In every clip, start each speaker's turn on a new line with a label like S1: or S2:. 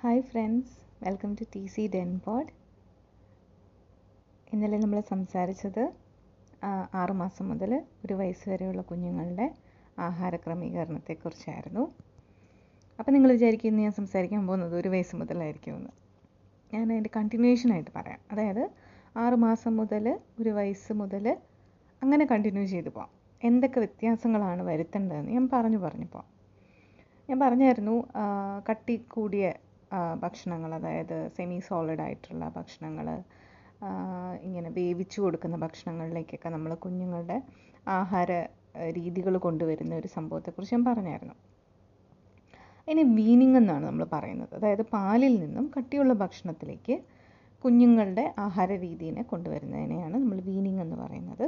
S1: Hi friends welcome to T C den pod ഇന്നലെ നമ്മൾ സംസാരിച്ചത് ആറുമാസം ആറ് മാസം മുതൽ ഒരു വയസ്സ് വരെയുള്ള കുഞ്ഞുങ്ങളുടെ ആഹാര ക്രമീകരണത്തെക്കുറിച്ചായിരുന്നു അപ്പോൾ നിങ്ങൾ വിചാരിക്കും ഇന്ന് ഞാൻ സംസാരിക്കാൻ പോകുന്നത് ഒരു വയസ്സ് മുതലായിരിക്കുമെന്ന്. ഞാൻ അതിന്റെ കണ്ടിന്യൂഷൻ ആയിട്ട് പറയാം. അതായത് ആറ് മാസം മുതൽ ഒരു വയസ്സ് മുതൽ അങ്ങനെ കണ്ടിന്യൂ ചെയ്തു പോകാം എന്തൊക്കെ വ്യത്യാസങ്ങളാണ് വരുത്തേണ്ടതെന്ന് ഞാൻ പറഞ്ഞു പറഞ്ഞു പോകാം ഞാൻ പറഞ്ഞായിരുന്നു കട്ടി കൂടിയ ഭക്ഷണങ്ങൾ അതായത് സെമി സോളിഡ് ആയിട്ടുള്ള ഭക്ഷണങ്ങൾ ഇങ്ങനെ വേവിച്ച് കൊടുക്കുന്ന ഭക്ഷണങ്ങളിലേക്കൊക്കെ നമ്മൾ കുഞ്ഞുങ്ങളുടെ ആഹാര രീതികൾ കൊണ്ടുവരുന്ന ഒരു സംഭവത്തെക്കുറിച്ച് ഞാൻ പറഞ്ഞായിരുന്നു. ഇനി വീനിങ് എന്നാണ് നമ്മൾ പറയുന്നത്. അതായത് പാലിൽ നിന്നും കട്ടിയുള്ള ഭക്ഷണത്തിലേക്ക് കുഞ്ഞുങ്ങളുടെ ആഹാര രീതിയെ കൊണ്ടുവരുന്നതിനെയാണ് നമ്മൾ വീനിങ് എന്ന് പറയുന്നത്.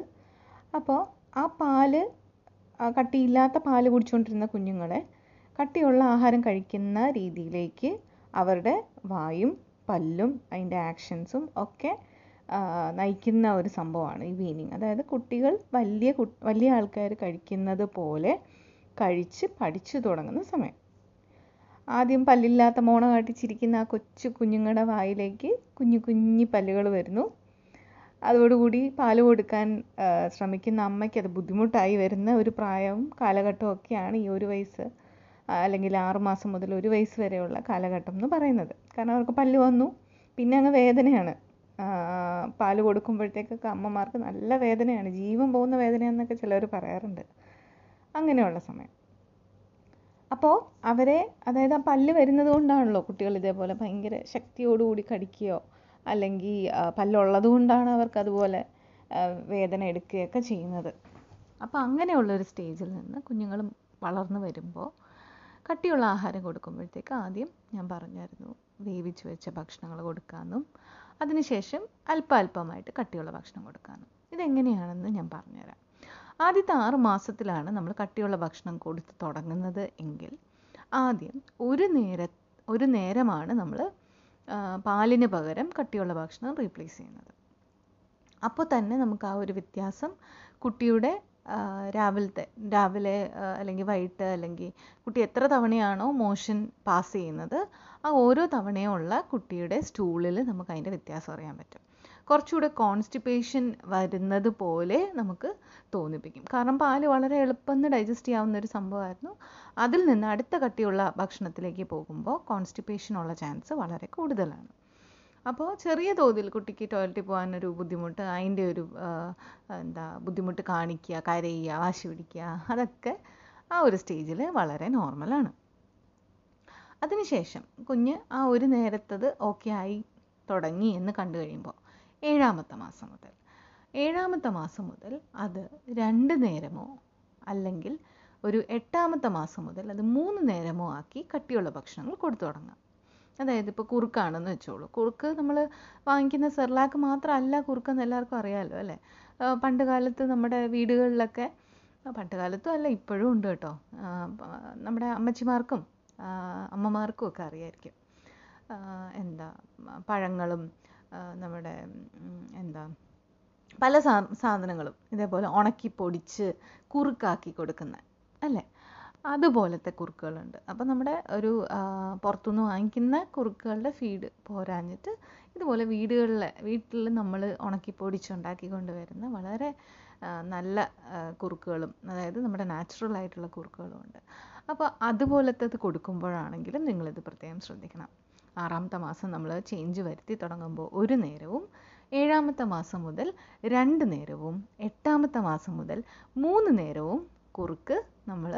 S1: അപ്പോൾ ആ പാൽ കട്ടിയില്ലാത്ത പാൽ കുടിച്ചുകൊണ്ടിരുന്ന കുഞ്ഞുങ്ങളെ കട്ടിയുള്ള ആഹാരം കഴിക്കുന്ന രീതിയിലേക്ക് അവരുടെ വായും പല്ലും അതിന്റെ ആക്ഷൻസും ഒക്കെ നയിക്കുന്ന ഒരു സംഭവമാണ് ഈ വീനിങ് അതായത് കുട്ടികൾ വലിയ വലിയ ആൾക്കാർ കഴിക്കുന്നത് പോലെ കഴിച്ച് പഠിച്ചു തുടങ്ങുന്ന സമയം. ആദ്യം പല്ലില്ലാത്ത മോണ കാട്ടിച്ചിരിക്കുന്ന ആ കൊച്ചു കുഞ്ഞുങ്ങളുടെ വായിലേക്ക് കുഞ്ഞു കുഞ്ഞി പല്ലുകൾ വരുന്നു. അതോടുകൂടി പാൽ കൊടുക്കാൻ ശ്രമിക്കുന്ന അമ്മയ്ക്ക് അത് ബുദ്ധിമുട്ടായി വരുന്ന ഒരു പ്രായവും കാലഘട്ടവും ഒക്കെയാണ് ഈ ഒരു വയസ്സ്. അല്ലെങ്കിൽ ആറുമാസം മുതൽ ഒരു വയസ്സ് വരെയുള്ള കാലഘട്ടം എന്ന് പറയുന്നത്. കാരണം അവർക്ക് പല്ല് വന്നു. പിന്നെ അങ്ങ് വേദനയാണ്. പാൽ കൊടുക്കുമ്പോഴത്തേക്കൊക്കെ അമ്മമാർക്ക് നല്ല വേദനയാണ്. ജീവൻ പോകുന്ന വേദനയെന്നൊക്കെ ചിലർ പറയാറുണ്ട്. അങ്ങനെയുള്ള സമയം. അപ്പോൾ അവരെ അതായത് ആ പല്ല് വരുന്നത് കൊണ്ടാണല്ലോ കുട്ടികൾ ഇതേപോലെ ഭയങ്കര ശക്തിയോടുകൂടി കടിക്കുകയോ അല്ലെങ്കിൽ പല്ലുള്ളത് കൊണ്ടാണ് അവർക്ക് അതുപോലെ വേദന എടുക്കുകയൊക്കെ ചെയ്യുന്നത്. അപ്പോൾ അങ്ങനെയുള്ളൊരു സ്റ്റേജിൽ നിന്ന് കുഞ്ഞുങ്ങൾ വളർന്നു വരുമ്പോൾ കട്ടിയുള്ള ആഹാരം കൊടുക്കുമ്പോഴത്തേക്ക് ആദ്യം ഞാൻ പറഞ്ഞായിരുന്നു വേവിച്ച് വെച്ച ഭക്ഷണങ്ങൾ കൊടുക്കാമെന്നും അതിനുശേഷം അല്പ അല്പമായിട്ട് കട്ടിയുള്ള ഭക്ഷണം കൊടുക്കാമെന്നും. ഇതെങ്ങനെയാണെന്ന് ഞാൻ പറഞ്ഞുതരാം. ആദ്യത്തെ ആറ് മാസത്തിലാണ് നമ്മൾ കട്ടിയുള്ള ഭക്ഷണം കൊടുത്ത് തുടങ്ങുന്നത് എങ്കിൽ ആദ്യം ഒരു നേര ഒരു നേരമാണ് നമ്മൾ പാലിന് പകരം കട്ടിയുള്ള ഭക്ഷണം റീപ്ലേസ് ചെയ്യുന്നത്. അപ്പോൾ തന്നെ നമുക്ക് ആ ഒരു വ്യത്യാസം കുട്ടിയുടെ രാവിലത്തെ രാവിലെ അല്ലെങ്കിൽ വൈകിട്ട് അല്ലെങ്കിൽ കുട്ടി എത്ര തവണയാണോ മോഷൻ പാസ് ചെയ്യുന്നത് ആ ഓരോ തവണയുള്ള കുട്ടിയുടെ സ്റ്റൂളിൽ നമുക്ക് അതിന്റെ വ്യത്യാസം അറിയാൻ പറ്റും. കുറച്ചുകൂടെ കോൺസ്റ്റിപ്പേഷൻ വരുന്നത് പോലെ നമുക്ക് തോന്നിപ്പിക്കും. കാരണം പാൽ വളരെ എളുപ്പം ഡൈജസ്റ്റ് ചെയ്യാവുന്ന ഒരു സംഭവമായിരുന്നു. അതിൽ നിന്ന് അടുത്ത കട്ടിയുള്ള ഭക്ഷണത്തിലേക്ക് പോകുമ്പോൾ കോൺസ്റ്റിപ്പേഷനുള്ള ചാൻസ് വളരെ കൂടുതലാണ്. അപ്പോൾ ചെറിയ തോതിൽ കുട്ടിക്ക് ടോയ്ലറ്റിൽ പോകാനൊരു ബുദ്ധിമുട്ട് അതിന്റെ ഒരു എന്താ ബുദ്ധിമുട്ട് കാണിക്കുക കരയുക വാശി പിടിക്കുക അതൊക്കെ ആ ഒരു സ്റ്റേജിൽ വളരെ നോർമലാണ് അതിനുശേഷം കുഞ്ഞ് ആ ഒരു നേരത്തത് ഓക്കെ ആയി തുടങ്ങി എന്ന് കണ്ടു കഴിയുമ്പോൾ ഏഴാമത്തെ മാസം മുതൽ ഏഴാമത്തെ മാസം മുതൽ അത് രണ്ട് നേരമോ അല്ലെങ്കിൽ ഒരു എട്ടാമത്തെ മാസം മുതൽ അത് മൂന്ന് നേരമോ ആക്കി കട്ടിയുള്ള ഭക്ഷണങ്ങൾ കൊടുത്തു തുടങ്ങാം. അതായത് ഇപ്പോൾ കുറുക്കാണെന്ന് വെച്ചോളൂ. കുറുക്ക് നമ്മൾ വാങ്ങിക്കുന്ന സെർലാക്ക് മാത്രമല്ല കുറുക്കെന്ന് എല്ലാവർക്കും അറിയാമല്ലോ അല്ലേ? പണ്ട് കാലത്ത് നമ്മുടെ വീടുകളിലൊക്കെ പണ്ട് കാലത്തും അല്ല ഇപ്പോഴും ഉണ്ട് കേട്ടോ. നമ്മുടെ അമ്മച്ചിമാർക്കും അമ്മമാർക്കും ഒക്കെ അറിയായിരിക്കും. എന്താ പഴങ്ങളും നമ്മുടെ എന്താ പല സാ സാധനങ്ങളും ഇതേപോലെ ഉണക്കി പൊടിച്ച് കുറുക്കാക്കി കൊടുക്കുന്ന അല്ലേ? അതുപോലത്തെ കുറുക്കുകളുണ്ട്. അപ്പോൾ നമ്മുടെ ഒരു പുറത്തുനിന്ന് വാങ്ങിക്കുന്ന കുറുക്കുകളുടെ ഫീഡ് പോരാഞ്ഞിട്ട് ഇതുപോലെ വീടുകളിലെ വീട്ടിൽ നമ്മൾ ഉണക്കി പൊടിച്ചുണ്ടാക്കി കൊണ്ടുവരുന്ന വളരെ നല്ല കുറുക്കുകളും അതായത് നമ്മുടെ നാച്ചുറൽ ആയിട്ടുള്ള കുറുക്കുകളും ഉണ്ട്. അപ്പോൾ അതുപോലത്തത് കൊടുക്കുമ്പോഴാണെങ്കിലും നിങ്ങളിത് പ്രത്യേകം ശ്രദ്ധിക്കണം. ആറാമത്തെ മാസം നമ്മൾ ചേഞ്ച് വരുത്തി തുടങ്ങുമ്പോൾ ഒരു നേരവും ഏഴാമത്തെ മാസം മുതൽ രണ്ട് നേരവും എട്ടാമത്തെ മാസം മുതൽ മൂന്ന് നേരവും കുറുക്ക് നമ്മൾ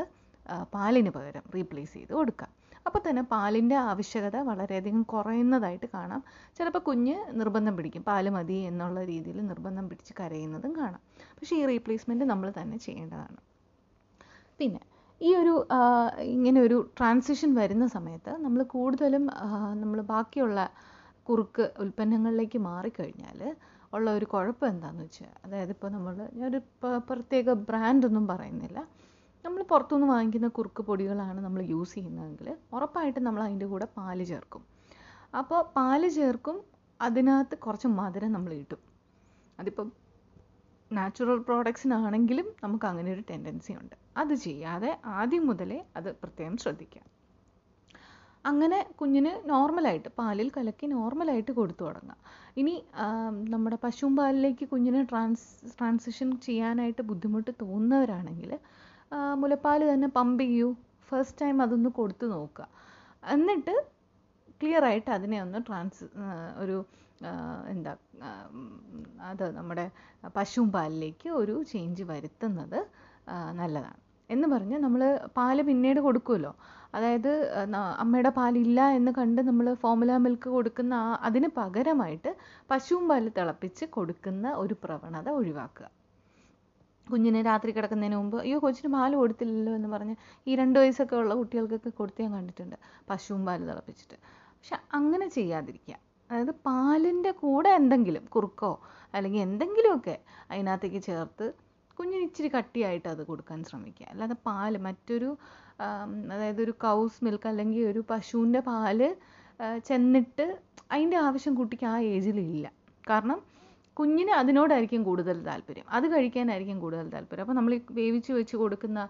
S1: പാലിന് പകരം റീപ്ലേസ് ചെയ്ത് കൊടുക്കാം. അപ്പോൾ തന്നെ പാലിന്റെ ആവശ്യകത വളരെയധികം കുറയുന്നതായിട്ട് കാണാം. ചിലപ്പോൾ കുഞ്ഞ് നിർബന്ധം പിടിക്കും. പാൽ മതി എന്നുള്ള രീതിയിൽ നിർബന്ധം പിടിച്ച് കരയുന്നതും കാണാം. പക്ഷേ ഈ റീപ്ലേസ്മെന്റ് നമ്മൾ തന്നെ ചെയ്യേണ്ടതാണ്. പിന്നെ ഈ ഒരു ഇങ്ങനെ ഒരു ട്രാൻസിഷൻ വരുന്ന സമയത്ത് നമ്മൾ കൂടുതലും നമ്മൾ ബാക്കിയുള്ള കുറുക്ക് ഉൽപ്പന്നങ്ങളിലേക്ക് മാറിക്കഴിഞ്ഞാൽ ഉള്ള ഒരു കുഴപ്പം എന്താണെന്ന് വെച്ചാൽ അതായത് ഇപ്പോൾ നമ്മൾ ഞാനൊരു പ്രത്യേക ബ്രാൻഡ് ഒന്നും പറയുന്നില്ല. നമ്മൾ പുറത്തുനിന്ന് വാങ്ങിക്കുന്ന കുറുക്ക് പൊടികളാണ് നമ്മൾ യൂസ് ചെയ്യുന്നതെങ്കിൽ ഉറപ്പായിട്ടും നമ്മൾ അതിന്റെ കൂടെ പാൽ ചേർക്കും. അപ്പോൾ പാൽ ചേർക്കും അതിനകത്ത് കുറച്ച് മധുരം നമ്മൾ കിട്ടും അതിപ്പം നാച്ചുറൽ പ്രോഡക്ട്സിനാണെങ്കിലും നമുക്ക് അങ്ങനെ ഒരു ടെൻഡൻസി ഉണ്ട്. അത് ചെയ്യാതെ ആദ്യം മുതലേ അത് പ്രത്യേകം ശ്രദ്ധിക്കാം അങ്ങനെ കുഞ്ഞിന് നോർമലായിട്ട് പാലിൽ കലക്കി നോർമലായിട്ട് കൊടുത്തു തുടങ്ങാം. ഇനി നമ്മുടെ പശുവും പാലിലേക്ക് കുഞ്ഞിന് ട്രാൻസ് ട്രാൻസിഷൻ ചെയ്യാനായിട്ട് ബുദ്ധിമുട്ട് തോന്നുന്നവരാണെങ്കിൽ മുലപ്പാൽ തന്നെ പമ്പ് ചെയ്യൂ. ഫസ്റ്റ് ടൈം അതൊന്ന് കൊടുത്തു നോക്കുക. എന്നിട്ട് ക്ലിയർ ആയിട്ട് അതിനെ ഒന്ന് ട്രാൻസ് ഒരു എന്താ അത് നമ്മുടെ പശുവും പാലിലേക്ക് ഒരു ചേഞ്ച് വരുത്തുന്നത് നല്ലതാണ്. എന്ന് പറഞ്ഞ് നമ്മൾ പാൽ പിന്നീട് കൊടുക്കുമല്ലോ. അതായത് അമ്മയുടെ പാലില്ല എന്ന് കണ്ട് നമ്മൾ ഫോമുല മിൽക്ക് കൊടുക്കുന്ന അതിന് പകരമായിട്ട് പശുവും പാൽ തിളപ്പിച്ച് കൊടുക്കുന്ന ഒരു പ്രവണത ഒഴിവാക്കുക. കുഞ്ഞിന് രാത്രി കിടക്കുന്നതിന് മുമ്പ് അയ്യോ കൊച്ചിന് പാൽ കൊടുത്തില്ലല്ലോ എന്ന് പറഞ്ഞ് ഈ രണ്ട് വയസ്സൊക്കെ ഉള്ള കുട്ടികൾക്കൊക്കെ കൊടുത്ത് ഞാൻ കണ്ടിട്ടുണ്ട് പശുവും പാൽ തിളപ്പിച്ചിട്ട്. പക്ഷെ അങ്ങനെ ചെയ്യാതിരിക്കുക. അതായത് പാലിന്റെ കൂടെ എന്തെങ്കിലും കുറുക്കോ അല്ലെങ്കിൽ എന്തെങ്കിലുമൊക്കെ അതിനകത്തേക്ക് ചേർത്ത് കുഞ്ഞിന് ഇച്ചിരി കട്ടിയായിട്ട് അത് കൊടുക്കാൻ ശ്രമിക്കുക. അല്ലാതെ പാൽ മറ്റൊരു അതായത് ഒരു കൗസ് മിൽക്ക് അല്ലെങ്കിൽ ഒരു പശുവിന്റെ പാൽ ചെന്നിട്ട് അതിന്റെ ആവശ്യം കുട്ടിക്ക് ആ ഏജിലില്ല കാരണം കുഞ്ഞിന് അതിനോടായിരിക്കും കൂടുതൽ താല്പര്യം. അത് കഴിക്കാനായിരിക്കും കൂടുതൽ താല്പര്യം. അപ്പോൾ നമ്മൾ ഈ വേവിച്ച് വെച്ച് കൊടുക്കുന്ന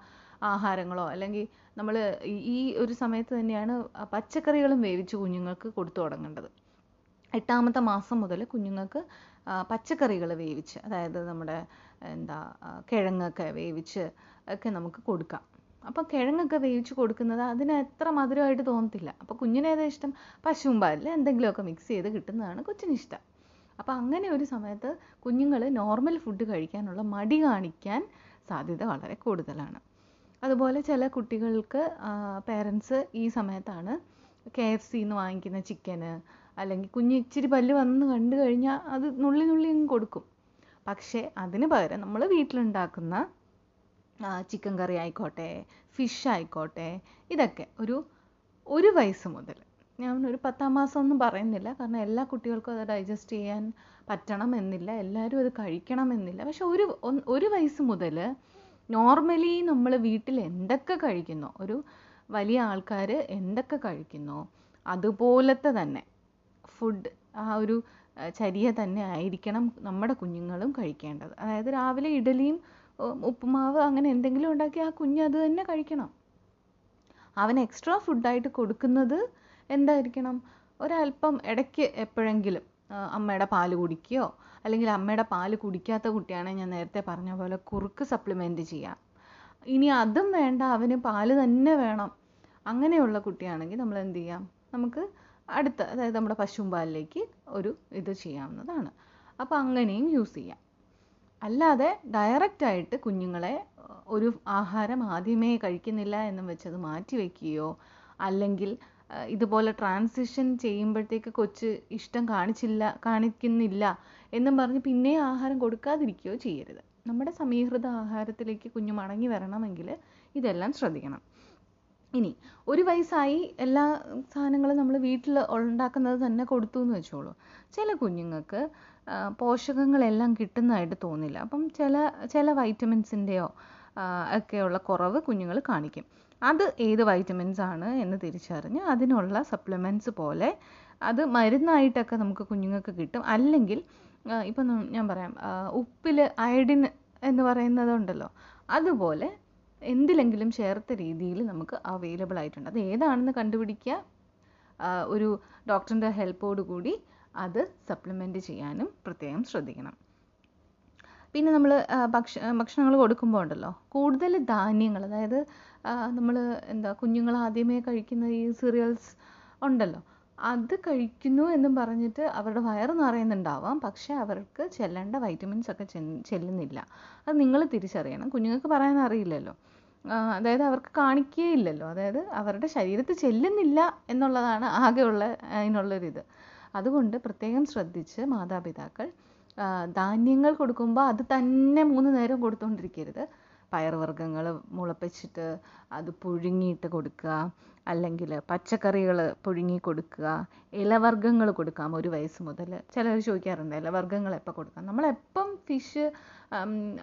S1: ആഹാരങ്ങളോ അല്ലെങ്കിൽ നമ്മൾ ഈ ഒരു സമയത്ത് തന്നെയാണ് പച്ചക്കറികളും വേവിച്ച് കുഞ്ഞുങ്ങൾക്ക് കൊടുത്തു തുടങ്ങേണ്ടത്. എട്ടാമത്തെ മാസം മുതൽ കുഞ്ഞുങ്ങൾക്ക് പച്ചക്കറികൾ വേവിച്ച് അതായത് നമ്മുടെ എന്താ കിഴങ്ങൊക്കെ വേവിച്ച് ഒക്കെ നമുക്ക് കൊടുക്കാം. അപ്പോൾ കിഴങ്ങൊക്കെ വേവിച്ച് കൊടുക്കുന്നത് അതിന് എത്ര മധുരമായിട്ട് തോന്നത്തില്ല. അപ്പോൾ കുഞ്ഞിനേതാ ഇഷ്ടം? പശുവും പാലിൽ എന്തെങ്കിലുമൊക്കെ മിക്സ് ചെയ്ത് കിട്ടുന്നതാണ് കൊച്ചിന് ഇഷ്ടം. അപ്പോൾ അങ്ങനെ ഒരു സമയത്ത് കുഞ്ഞുങ്ങൾ നോർമൽ ഫുഡ് കഴിക്കാനുള്ള മടി കാണിക്കാൻ സാധ്യത വളരെ കൂടുതലാണ്. അതുപോലെ ചില കുട്ടികൾക്ക് പേരൻസ് ഈ സമയത്താണ് കെ എഫ് സിന്ന് വാങ്ങിക്കുന്ന ചിക്കന് അല്ലെങ്കിൽ കുഞ്ഞ് ഇച്ചിരി പല്ല് വന്ന് കണ്ടു കഴിഞ്ഞാൽ അത് നുള്ളി നുള്ളി അങ്ങ് കൊടുക്കും. പക്ഷേ അതിന് പകരം നമ്മൾ വീട്ടിലുണ്ടാക്കുന്ന ചിക്കൻ കറി ആയിക്കോട്ടെ ഫിഷ് ആയിക്കോട്ടെ ഇതൊക്കെ ഒരു ഒരു വയസ്സ് മുതൽ ഞാൻ ഒരു പത്താം മാസം ഒന്നും പറയുന്നില്ല. കാരണം എല്ലാ കുട്ടികൾക്കും അത് ഡൈജസ്റ്റ് ചെയ്യാൻ പറ്റണം എന്നില്ല എല്ലാവരും അത് കഴിക്കണം എന്നില്ല പക്ഷെ ഒരു ഒരു വയസ്സ് മുതൽ നോർമലി നമ്മൾ വീട്ടിൽ എന്തൊക്കെ കഴിക്കുന്നു ഒരു വലിയ ആൾക്കാർ എന്തൊക്കെ കഴിക്കുന്നു അതുപോലത്തെ തന്നെ ഫുഡ് ആ ഒരു ചരിയ തന്നെ ആയിരിക്കണം നമ്മുടെ കുഞ്ഞുങ്ങളും കഴിക്കേണ്ടത്. അതായത് രാവിലെ ഇഡലിയും ഉപ്പുമാവ് അങ്ങനെ എന്തെങ്കിലും ഉണ്ടാക്കി ആ കുഞ്ഞ് അത് തന്നെ കഴിക്കണം. അവൻ എക്സ്ട്രാ ഫുഡായിട്ട് കൊടുക്കുന്നത് എന്തായിരിക്കണം? ഒരല്പം ഇടയ്ക്ക് എപ്പോഴെങ്കിലും അമ്മയുടെ പാൽ കുടിക്കുകയോ അല്ലെങ്കിൽ അമ്മയുടെ പാൽ കുടിക്കാത്ത കുട്ടിയാണെങ്കിൽ ഞാൻ നേരത്തെ പറഞ്ഞ പോലെ കുറുക്ക് സപ്ലിമെന്റ് ചെയ്യാം. ഇനി അതും വേണ്ട അവന് പാൽ തന്നെ വേണം. അങ്ങനെയുള്ള കുട്ടിയാണെങ്കിൽ നമ്മൾ എന്ത് ചെയ്യാം? നമുക്ക് അടുത്ത അതായത് നമ്മുടെ പശുമ്പാലിലേക്ക് ഒരു ഇത് ചെയ്യാവുന്നതാണ്. അപ്പോൾ അങ്ങനെയും യൂസ് ചെയ്യാം. അല്ലാതെ ഡയറക്റ്റ് ആയിട്ട് കുഞ്ഞുങ്ങളെ ഒരു ആഹാരം ആദ്യമേ കഴിക്കുന്നില്ല എന്നും വെച്ചത് മാറ്റി വയ്ക്കുകയോ അല്ലെങ്കിൽ ഇതുപോലെ ട്രാൻസിഷൻ ചെയ്യുമ്പോഴത്തേക്ക് കൊച്ച് ഇഷ്ടം കാണിച്ചില്ല കാണിക്കുന്നില്ല എന്നും പറഞ്ഞ് പിന്നെ ആഹാരം കൊടുക്കാതിരിക്കുകയോ ചെയ്യരുത്. നമ്മുടെ സമീകൃത ആഹാരത്തിലേക്ക് കുഞ്ഞു മടങ്ങി വരണമെങ്കിൽ ഇതെല്ലാം ശ്രദ്ധിക്കണം. ഇനി ഒരു വയസ്സായി എല്ലാ സാധനങ്ങളും നമ്മൾ വീട്ടിൽ ഉണ്ടാക്കുന്നത് തന്നെ കൊടുത്തു എന്ന് വെച്ചോളൂ. ചില കുഞ്ഞുങ്ങൾക്ക് പോഷകങ്ങളെല്ലാം കിട്ടുന്നതായിട്ട് തോന്നില്ല. അപ്പം ചില ചില വൈറ്റമിൻസിന്റെയോ ഒക്കെയുള്ള കുറവ് കുഞ്ഞുങ്ങൾ കാണിക്കും. അത് ഏത് വൈറ്റമിൻസ് ആണ് എന്ന് തിരിച്ചറിഞ്ഞ് അതിനുള്ള സപ്ലിമെന്റ്സ് പോലെ അത് മരുന്നായിട്ടൊക്കെ നമുക്ക് കുഞ്ഞുങ്ങൾക്ക് കിട്ടും. അല്ലെങ്കിൽ ഇപ്പം ഞാൻ പറയാം ഉപ്പിൽ അയഡിൻ എന്ന് പറയുന്നതുണ്ടല്ലോ അതുപോലെ എന്തിലെങ്കിലും ചേർത്ത രീതിയിൽ നമുക്ക് അവൈലബിൾ ആയിട്ടുണ്ട്. അത് ഏതാണെന്ന് കണ്ടുപിടിക്കുക ഒരു ഡോക്ടറിന്റെ ഹെൽപ്പോട് കൂടി അത് സപ്ലിമെന്റ് ചെയ്യാനും പ്രത്യേകം ശ്രദ്ധിക്കണം. പിന്നെ നമ്മൾ ഭക്ഷ ഭക്ഷണങ്ങൾ കൊടുക്കുമ്പോൾ ഉണ്ടല്ലോ കൂടുതൽ ധാന്യങ്ങൾ അതായത് നമ്മൾ എന്താ കുഞ്ഞുങ്ങൾ ആദ്യമേ കഴിക്കുന്ന ഈ സീറിയൽസ് ഉണ്ടല്ലോ അത് കഴിക്കുന്നു എന്നും പറഞ്ഞിട്ട് അവരുടെ വയറ് നിറയുന്നുണ്ടാവാം പക്ഷേ അവർക്ക് ചെല്ലേണ്ട വൈറ്റമിൻസ് ഒക്കെ ചെല്ലുന്നില്ല. അത് നിങ്ങൾ തിരിച്ചറിയണം. കുഞ്ഞുങ്ങൾക്ക് പറയാൻ അറിയില്ലല്ലോ. അതായത് അവർക്ക് കാണിക്കുകയില്ലല്ലോ അതായത് അവരുടെ ശരീരത്തിൽ ചെല്ലുന്നില്ല എന്നുള്ളതാണ് ആകെയുള്ള അതിനുള്ളൊരിത്. അതുകൊണ്ട് പ്രത്യേകം ശ്രദ്ധിച്ച് മാതാപിതാക്കൾ ധാന്യങ്ങൾ കൊടുക്കുമ്പോൾ അത് തന്നെ മൂന്ന് നേരം കൊടുത്തുകൊണ്ടിരിക്കരുത് പയറുവർഗങ്ങൾ മുളപ്പിച്ചിട്ട് അത് പുഴുങ്ങിയിട്ട് കൊടുക്കുക. അല്ലെങ്കിൽ പച്ചക്കറികൾ പുഴുങ്ങി കൊടുക്കുക. ഇലവർഗങ്ങൾ കൊടുക്കാം ഒരു വയസ്സ് മുതൽ ചിലർ ചോദിക്കാറുണ്ട് ഇലവർഗങ്ങൾ എപ്പോൾ കൊടുക്കാം? നമ്മളെപ്പം ഫിഷ്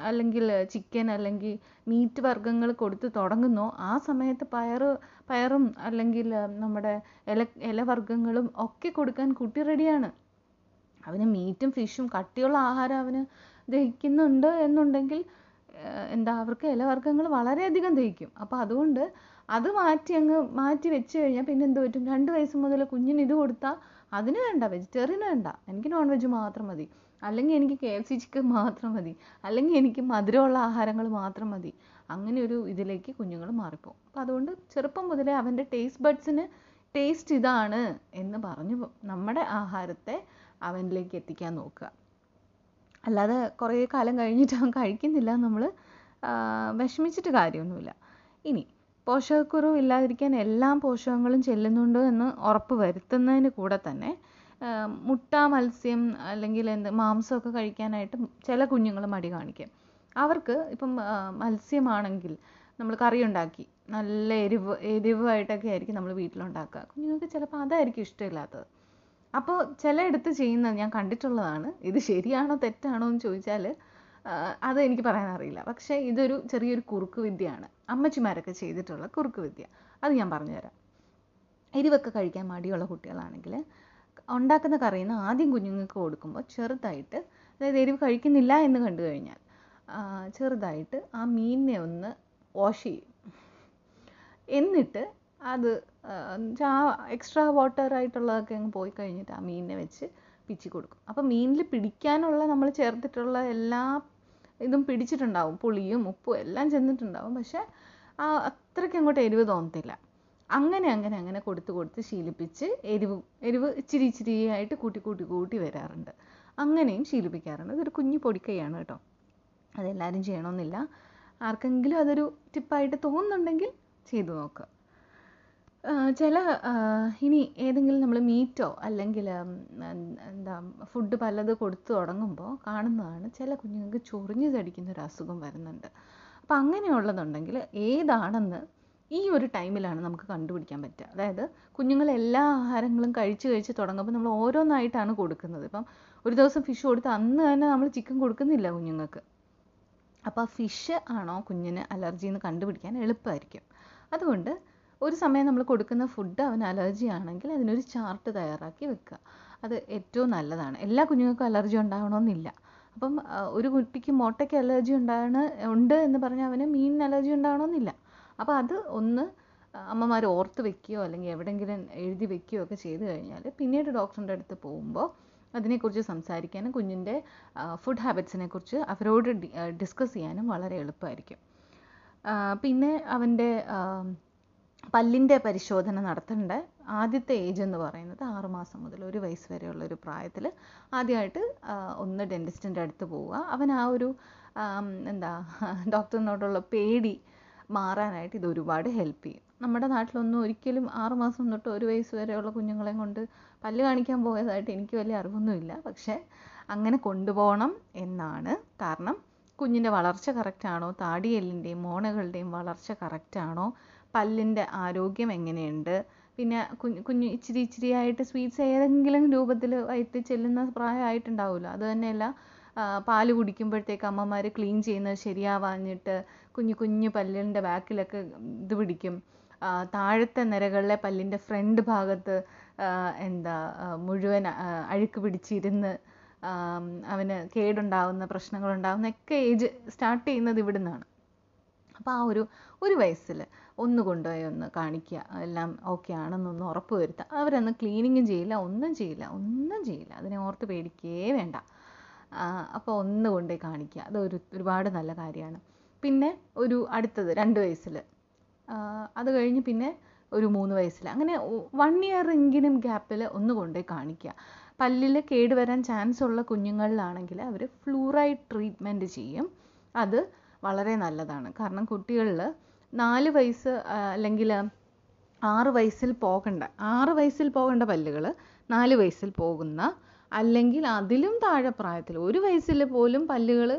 S1: അല്ലെങ്കിൽ ചിക്കൻ അല്ലെങ്കിൽ മീറ്റ് വർഗങ്ങൾ കൊടുത്ത് തുടങ്ങുന്നോ ആ സമയത്ത് പയർ പയറും അല്ലെങ്കിൽ നമ്മുടെ ഇല ഇലവർഗങ്ങളും ഒക്കെ കൊടുക്കാൻ കുട്ടി റെഡിയാണ് അവന് മീറ്റും ഫിഷും കട്ടിയുള്ള ആഹാരം അവന് ദഹിക്കുന്നുണ്ട് എന്നുണ്ടെങ്കിൽ എന്താ അവർക്ക് ഇലവർഗങ്ങൾ വളരെയധികം ദഹിക്കും. അപ്പോൾ അതുകൊണ്ട് അത് മാറ്റി അങ്ങ് മാറ്റി വെച്ച് കഴിഞ്ഞാൽ പിന്നെ എന്ത് പറ്റും? രണ്ട് വയസ്സ് മുതൽ കുഞ്ഞിന് ഇത് കൊടുത്താൽ അതിന് വേണ്ട വെജിറ്റേറിയൻ വേണ്ട. എനിക്ക് നോൺ വെജ് മാത്രം മതി. അല്ലെങ്കിൽ എനിക്ക് കെ എഫ് സി ചിക്കൻ മാത്രം മതി. അല്ലെങ്കിൽ എനിക്ക് മധുരമുള്ള ആഹാരങ്ങൾ മാത്രം മതി. അങ്ങനെ ഒരു ഇതിലേക്ക് കുഞ്ഞുങ്ങൾ മാറിപ്പോകും അപ്പോൾ അതുകൊണ്ട് ചെറുപ്പം മുതലേ അവന്റെ ടേസ്റ്റ് ബഡ്സിന് ടേസ്റ്റ് ഇതാണ് എന്ന് പറഞ്ഞു നമ്മുടെ ആഹാരത്തെ അവനിലേക്ക് എത്തിക്കാൻ നോക്കുക. അല്ലാതെ കുറേ കാലം കഴിഞ്ഞിട്ട് അവൻ കഴിക്കുന്നില്ല നമ്മൾ വിഷമിച്ചിട്ട് കാര്യമൊന്നുമില്ല. ഇനി പോഷകക്കുറവ് ഇല്ലാതിരിക്കാൻ എല്ലാ പോഷകങ്ങളും ചെല്ലുന്നുണ്ടോ എന്ന് ഉറപ്പ് വരുത്തുന്നതിന് കൂടെ തന്നെ മുട്ട മത്സ്യം അല്ലെങ്കിൽ എന്ത് മാംസമൊക്കെ കഴിക്കാനായിട്ട് ചില കുഞ്ഞുങ്ങൾ മടി കാണിക്കും. അവർക്ക് ഇപ്പം മത്സ്യമാണെങ്കിൽ നമ്മൾ കറി ഉണ്ടാക്കി നല്ല എരിവ് എരിവായിട്ടൊക്കെ ആയിരിക്കും നമ്മൾ വീട്ടിലുണ്ടാക്കുക. കുഞ്ഞുങ്ങൾക്ക് ചിലപ്പോൾ അതായിരിക്കും ഇഷ്ടമില്ലാത്തത്. അപ്പോൾ ചിലയിടത്ത് ചെയ്യുന്ന ഞാൻ കണ്ടിട്ടുള്ളതാണ്. ഇത് ശരിയാണോ തെറ്റാണോ എന്ന് ചോദിച്ചാൽ അത് എനിക്ക് പറയാനറിയില്ല. പക്ഷേ ഇതൊരു ചെറിയൊരു കുറുക്ക് വിദ്യയാണ്. അമ്മച്ചിമാരൊക്കെ ചെയ്തിട്ടുള്ള കുറുക്ക് വിദ്യ. അത് ഞാൻ പറഞ്ഞുതരാം. എരിവൊക്കെ കഴിക്കാൻ മടിയുള്ള കുട്ടികളാണെങ്കിൽ ഉണ്ടാക്കുന്ന കറിയിൽ നിന്ന് ആദ്യം കുഞ്ഞുങ്ങൾക്ക് കൊടുക്കുമ്പോൾ ചെറുതായിട്ട് അതായത് എരിവ് കഴിക്കുന്നില്ല എന്ന് കണ്ടു കഴിഞ്ഞാൽ ചെറുതായിട്ട് ആ മീനിനെ ഒന്ന് വാഷ് ചെയ്യും. എന്നിട്ട് അത് ആ എക്സ്ട്രാ വാട്ടർ ആയിട്ടുള്ളതൊക്കെ അങ്ങ് പോയി കഴിഞ്ഞിട്ട് ആ മീനിനെ വെച്ച് പിച്ചി കൊടുക്കും. അപ്പം മീനിൽ പിടിക്കാനുള്ള നമ്മൾ ചേർത്തിട്ടുള്ള എല്ലാ ഇതും പിടിച്ചിട്ടുണ്ടാവും. പുളിയും ഉപ്പും എല്ലാം ചെന്നിട്ടുണ്ടാവും. പക്ഷേ ആ അത്രയ്ക്ക് അങ്ങോട്ട് എരിവ് തോന്നത്തില്ല. അങ്ങനെ അങ്ങനെ അങ്ങനെ കൊടുത്ത് കൊടുത്ത് ശീലിപ്പിച്ച് എരിവ് എരിവ് ഇച്ചിരി ഇച്ചിരി ആയിട്ട് കൂട്ടി കൂട്ടി കൂട്ടി വരാറുണ്ട്. അങ്ങനെയും ശീലിപ്പിക്കാറുണ്ട്. ഇതൊരു കുഞ്ഞു പൊടിക്കൈയാണ് കേട്ടോ. അതെല്ലാവരും ചെയ്യണമെന്നില്ല ആർക്കെങ്കിലും അതൊരു ടിപ്പായിട്ട് തോന്നുന്നുണ്ടെങ്കിൽ ചെയ്തു നോക്കുക. ചില ഇനി ഏതെങ്കിലും നമ്മൾ മീറ്റോ അല്ലെങ്കിൽ എന്താ ഫുഡ് പലത് കൊടുത്തു തുടങ്ങുമ്പോൾ കാണുന്നതാണ് ചില കുഞ്ഞുങ്ങൾക്ക് ചൊറിഞ്ഞു കടിക്കുന്ന ഒരു അസുഖം വരുന്നുണ്ട്. അപ്പം അങ്ങനെയുള്ളതുണ്ടെങ്കിൽ ഏതാണെന്ന് ഈ ഒരു ടൈമിലാണ് നമുക്ക് കണ്ടുപിടിക്കാൻ പറ്റുക. അതായത് കുഞ്ഞുങ്ങൾ എല്ലാ ആഹാരങ്ങളും കഴിച്ച് കഴിച്ച് തുടങ്ങുമ്പോൾ നമ്മൾ ഓരോന്നായിട്ടാണ് കൊടുക്കുന്നത്. ഇപ്പം ഒരു ദിവസം ഫിഷ് കൊടുത്ത് അന്ന് തന്നെ നമ്മൾ ചിക്കൻ കൊടുക്കുന്നില്ല കുഞ്ഞുങ്ങൾക്ക്. അപ്പോൾ ഫിഷ് ആണോ കുഞ്ഞിന് അലർജി എന്ന് കണ്ടുപിടിക്കാൻ എളുപ്പമായിരിക്കും അതുകൊണ്ട് ഒരു സമയം നമ്മൾ കൊടുക്കുന്ന ഫുഡ് അവന് അലർജി ആണെങ്കിൽ അതിനൊരു ചാർട്ട് തയ്യാറാക്കി വെക്കുക. അത് ഏറ്റവും നല്ലതാണ്. എല്ലാ കുഞ്ഞുങ്ങൾക്കും അലർജി ഉണ്ടാകണമെന്നില്ല അപ്പം ഒരു കുട്ടിക്ക് മുട്ടയ്ക്ക് അലർജി ഉണ്ടാകണ ഉണ്ട് എന്ന് പറഞ്ഞാൽ അവന് മീനിന് അലർജി ഉണ്ടാകണമെന്നില്ല അപ്പോൾ അത് ഒന്ന് അമ്മമാർ ഓർത്ത് വെക്കുകയോ അല്ലെങ്കിൽ എവിടെയെങ്കിലും എഴുതി വെക്കുകയോ ഒക്കെ ചെയ്തു കഴിഞ്ഞാൽ പിന്നീട് ഡോക്ടറിന്റെ അടുത്ത് പോകുമ്പോൾ അതിനെക്കുറിച്ച് സംസാരിക്കാനും കുഞ്ഞിന്റെ ഫുഡ് ഹാബിറ്റ്സിനെ കുറിച്ച് അവരോട് ഡിസ്കസ് ചെയ്യാനും വളരെ എളുപ്പമായിരിക്കും. പിന്നെ അവന്റെ പല്ലിന്റെ പരിശോധന നടത്തേണ്ട. ആദ്യത്തെ ഏജ് എന്ന് പറയുന്നത് ആറുമാസം മുതൽ ഒരു വയസ്സ് വരെയുള്ള ഒരു പ്രായത്തിൽ ആദ്യമായിട്ട് ഒന്ന് ഡെന്റിസ്റ്റിന്റെ അടുത്ത് പോവുക. അവൻ ആ ഒരു എന്താ ഡോക്ടറിനോടുള്ള പേടി മാറാനായിട്ട് ഇത് ഒരുപാട് ഹെൽപ്പ് ചെയ്യും. നമ്മുടെ നാട്ടിലൊന്നും ഒരിക്കലും ആറുമാസം തൊട്ട് ഒരു വയസ്സ് വരെയുള്ള കുഞ്ഞുങ്ങളെ കൊണ്ട് പല്ല് കാണിക്കാൻ പോയതായിട്ട് എനിക്ക് വലിയ അറിവൊന്നുമില്ല. പക്ഷേ അങ്ങനെ കൊണ്ടുപോകണം എന്നാണ് കാരണം കുഞ്ഞിന്റെ വളർച്ച കറക്റ്റാണോ താടിയെല്ലിന്റെയും മോണകളുടെയും വളർച്ച കറക്റ്റാണോ പല്ലിന്റെ ആരോഗ്യം എങ്ങനെയുണ്ട്? പിന്നെ കുഞ്ഞു കുഞ്ഞ് ഇച്ചിരി ഇച്ചിരി ആയിട്ട് സ്വീറ്റ്സ് ഏതെങ്കിലും രൂപത്തിൽ വയറ്റിൽ ചെല്ലുന്ന പ്രായമായിട്ടുണ്ടാവുമല്ലോ അത് തന്നെയല്ല പാൽ കുടിക്കുമ്പോഴത്തേക്ക് അമ്മമാർ ക്ലീൻ ചെയ്യുന്നത് ശരിയാവാഞ്ഞിട്ട് കുഞ്ഞു കുഞ്ഞു പല്ലിന്റെ ബാക്കിലൊക്കെ ഇത് പിടിക്കും. താഴത്തെ നിരകളിലെ പല്ലിന്റെ ഫ്രണ്ട് ഭാഗത്ത് എന്താ മുഴുവൻ അഴുക്ക് പിടിച്ചിരുന്ന് അവന് കേടുണ്ടാവുന്ന പ്രശ്നങ്ങളുണ്ടാവുന്നൊക്കെ ഏജ് സ്റ്റാർട്ട് ചെയ്യുന്നത് ഇവിടെ അപ്പോൾ ആ ഒരു ഒരു വയസ്സിൽ ഒന്ന് കൊണ്ടുപോയി ഒന്ന് കാണിക്കുക. എല്ലാം ഓക്കെ ആണെന്നൊന്ന് ഉറപ്പ് വരുത്തുക. അവരൊന്ന് ക്ലീനിങ്ങും ചെയ്യില്ല ഒന്നും ചെയ്യില്ല ഒന്നും ചെയ്യില്ല. അതിനെ ഓർത്ത് പേടിക്കേ വേണ്ട. അപ്പോൾ ഒന്ന് കൊണ്ടുപോയി കാണിക്കുക. അത് ഒരു ഒരുപാട് നല്ല കാര്യമാണ്. പിന്നെ ഒരു അടുത്തത് രണ്ട് വയസ്സിൽ അത് കഴിഞ്ഞ് പിന്നെ ഒരു മൂന്ന് വയസ്സിൽ അങ്ങനെ വൺ ഇയർ എങ്കിലും ഗ്യാപ്പിൽ ഒന്ന് കൊണ്ടുപോയി കാണിക്കുക. പല്ലിൽ കേടുവരാൻ ചാൻസ് ഉള്ള കുഞ്ഞുങ്ങളിലാണെങ്കിൽ അവർ ഫ്ലൂറൈഡ് ട്രീറ്റ്മെന്റ് ചെയ്യും. അത് വളരെ നല്ലതാണ്. കാരണം കുട്ടികളിൽ നാല് വയസ്സ് അല്ലെങ്കിൽ ആറ് വയസ്സിൽ പോകണ്ട ആറ് വയസ്സിൽ പോകേണ്ട പല്ലുകൾ നാല് വയസ്സിൽ പോകുന്ന അല്ലെങ്കിൽ അതിലും താഴെ പ്രായത്തിൽ ഒരു വയസ്സിൽ പോലും പല്ലുകൾ